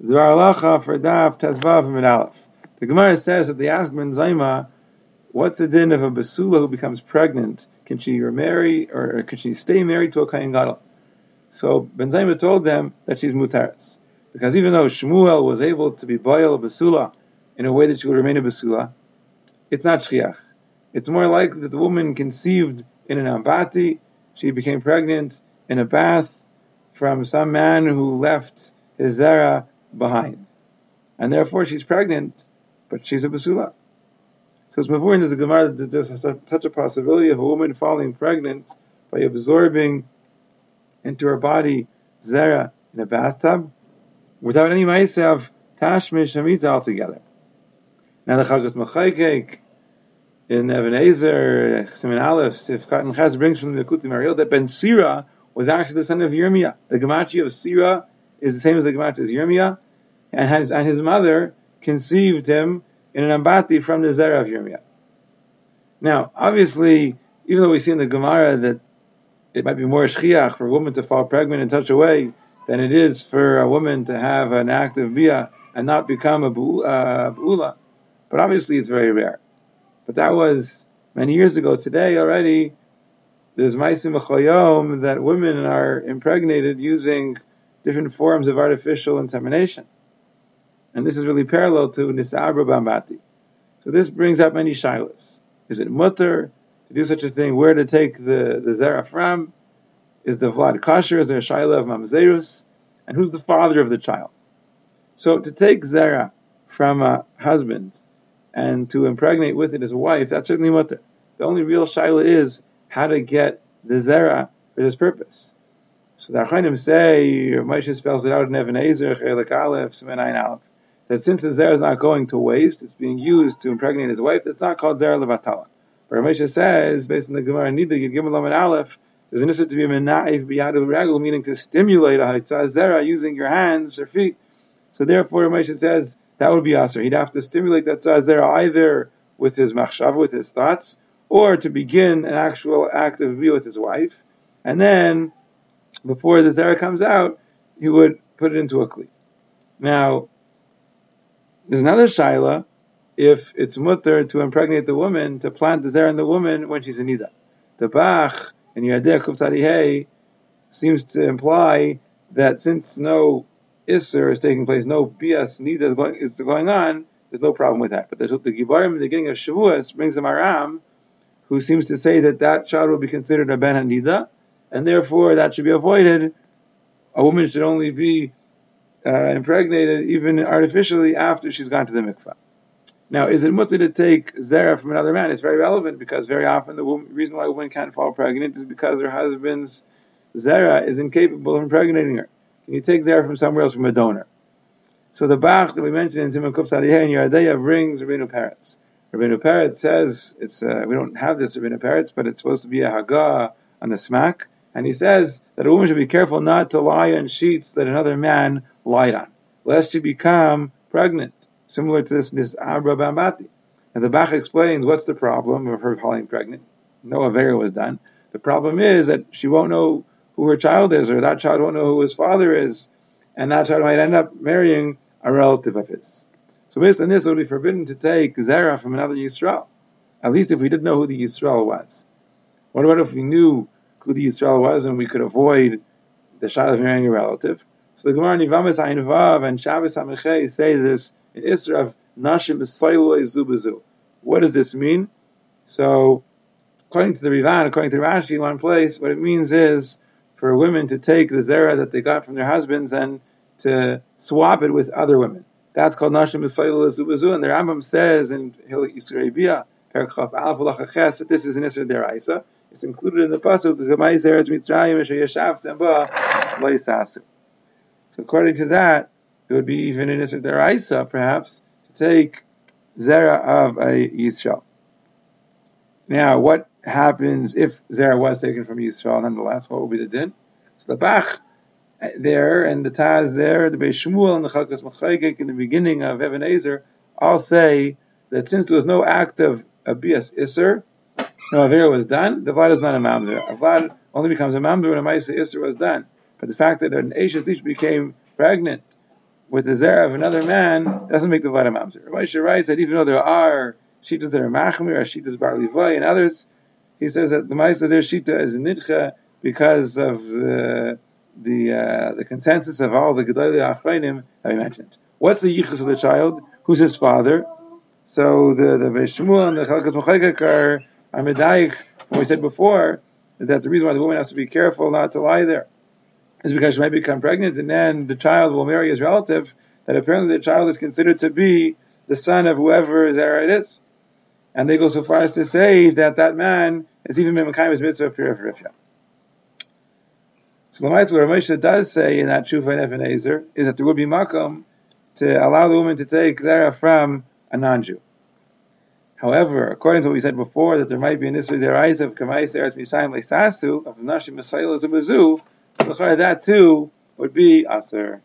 Dvar Halacha for Daf Tezvav Aleph. The Gemara says that they ask Ben Zoma, what's the din of a basula who becomes pregnant? Can she remarry or can she stay married to a Kohen Gadol? So Ben Zoma told them that she's mutaris. Because even though Shmuel was able to be boil a basula in a way that she would remain a basula, it's not shchiach. It's more likely that the woman conceived in an ambati, she became pregnant in a bath from some man who left his zera behind. And therefore she's pregnant, but she's a basula. So it's before there's a Gemara that there's such a possibility of a woman falling pregnant by absorbing into her body zera in a bathtub without any ma'ase of tashmish and altogether. Now the Chelkas Mechokek in Even HaEzer, Simon Aleph, if Cotton Chaz brings from the Kuti Mariel that Ben Sira was actually the son of Yirmiyah. The Gemachi of Sira is the same as the Gemachi of Yirmiyah, and his, and his mother conceived him in an ambati from the Zerah of Yirmiyah. Now, obviously, even though we see in the Gemara that it might be more shchiach for a woman to fall pregnant in such a way than it is for a woman to have an active bia and not become a bula. Uh, but obviously it's very rare. But that was many years ago. Today already, there's v'choyom that women are impregnated using different forms of artificial insemination. And this is really parallel to Nisabra Bambati. So this brings up many shilas. Is it mutter to do such a thing? Where to take the, the zera from? Is the vlad kosher? Is there a shaila of mamzerus? And who's the father of the child? So to take zera from a husband and to impregnate with it his wife, that's certainly mutter. The only real shaila is how to get the zera for this purpose. So the Achainim say, Moshe spells it out in Even HaEzer, Chelik Aleph, Semen Aleph, that since the zera is not going to waste, it's being used to impregnate his wife, that's not called zera levatala. But Moshe says, based on the Gemara Nida, Yid Gimel Lamed Aleph, there's an issue to be a menaif biyadul regul, meaning to stimulate a haitzah zera using your hands or feet. So therefore, Moshe says that would be aser. He'd have to stimulate that zera either with his machshav, with his thoughts, or to begin an actual act of be with his wife, and then before the zera comes out, he would put it into a kli. Now, there's another shaila if it's mutter to impregnate the woman to plant the zera in the woman when she's in nida. The bach in Yadeh Kuftadihei seems to imply that since no Isser is taking place, no bias nida is going, is going on, there's no problem with that. But there's the Gibarim in the beginning of Shavuos brings a Maram who seems to say that that child will be considered a Ben Hanida, and therefore that should be avoided. A woman should only be uh, impregnated, even artificially, after she's gone to the mikvah. Now, is it mutter to take zera from another man? It's very relevant because very often the woman, reason why a woman can't fall pregnant is because her husband's zera is incapable of impregnating her. Can you take zera from somewhere else from a donor? So the Bach that we mentioned in Simon Kuf Sadiheh and Yardaya brings Rabbeinu Peretz. Rabbeinu Peretz says it's uh, we don't have this Rabbeinu Peretz, but it's supposed to be a Haggah on the Smak. And he says that a woman should be careful not to lie on sheets that another man lied on, lest she become pregnant, similar to this, this Abra Bambati. And the Bach explains what's the problem of her falling pregnant. No Avera was done. The problem is that she won't know who her child is, or that child won't know who his father is, and that child might end up marrying a relative of his. So based on this, it would be forbidden to take Zerah from another Yisrael. At least if we didn't know who the Yisrael was. What about if we knew who the Yisrael was and we could avoid the child of marrying a relative? So the Gemara Nivamas Ayin Vav and Shabbos Hamechei say this in Isra of Nashim B'Saylo Zubazu. What does this mean? So, according to the Rivan, according to Rashi in one place, what it means is for women to take the zera that they got from their husbands and to swap it with other women. That's called Nashim B'Saylo Zubazu, and the Rambam says in Hilik Yisrael Bia, Perkaf Alaf that this is an Isra Deraisa. It's included in the pasuk So according to that, it would be even in Isra Deraisa, perhaps, to take Zera of a Yisrael. Now, what happens if Zera was taken from Yisrael? Nonetheless, what would be the din? So the Bach uh, there and the Taz there, the Beis Shmuel and the Chelkas Mechokek in the beginning of Even HaEzer all say that since there was no act of Abias Isser, no Avera was done, the Vlad is not a Mamzer. A Vlad only becomes a Mamzer when a Maisa Isser was done. But the fact that an Ashes Ish became pregnant with the zera of another man doesn't make the vada mamzer. Moshe writes that even though there are shitas that are machmir, shitas bar livai, and others, he says that the ma'isa their shita is nidcha because of the the uh, the consensus of all the gedolei achreinim that we mentioned. What's the yichus of the child? Who's his father? So the the Veshmuel and the Chelkas Mechokek are are medayik. What we said before that the reason why the woman has to be careful not to lie there is because she might become pregnant, and then the child will marry his relative. That apparently the child is considered to be the son of whoever his it is, and they go so far as to say that that man is even Mimakaim's mitzvah purifia. So the what Ramesha does say in that Shufa and Even HaEzer is that there would be makom to allow the woman to take zera from a non-Jew. However, according to what we said before, that there might be an issue there of Kamais Eretz Misayim Leisasu of the Nashim Messiah as that too would be Aser.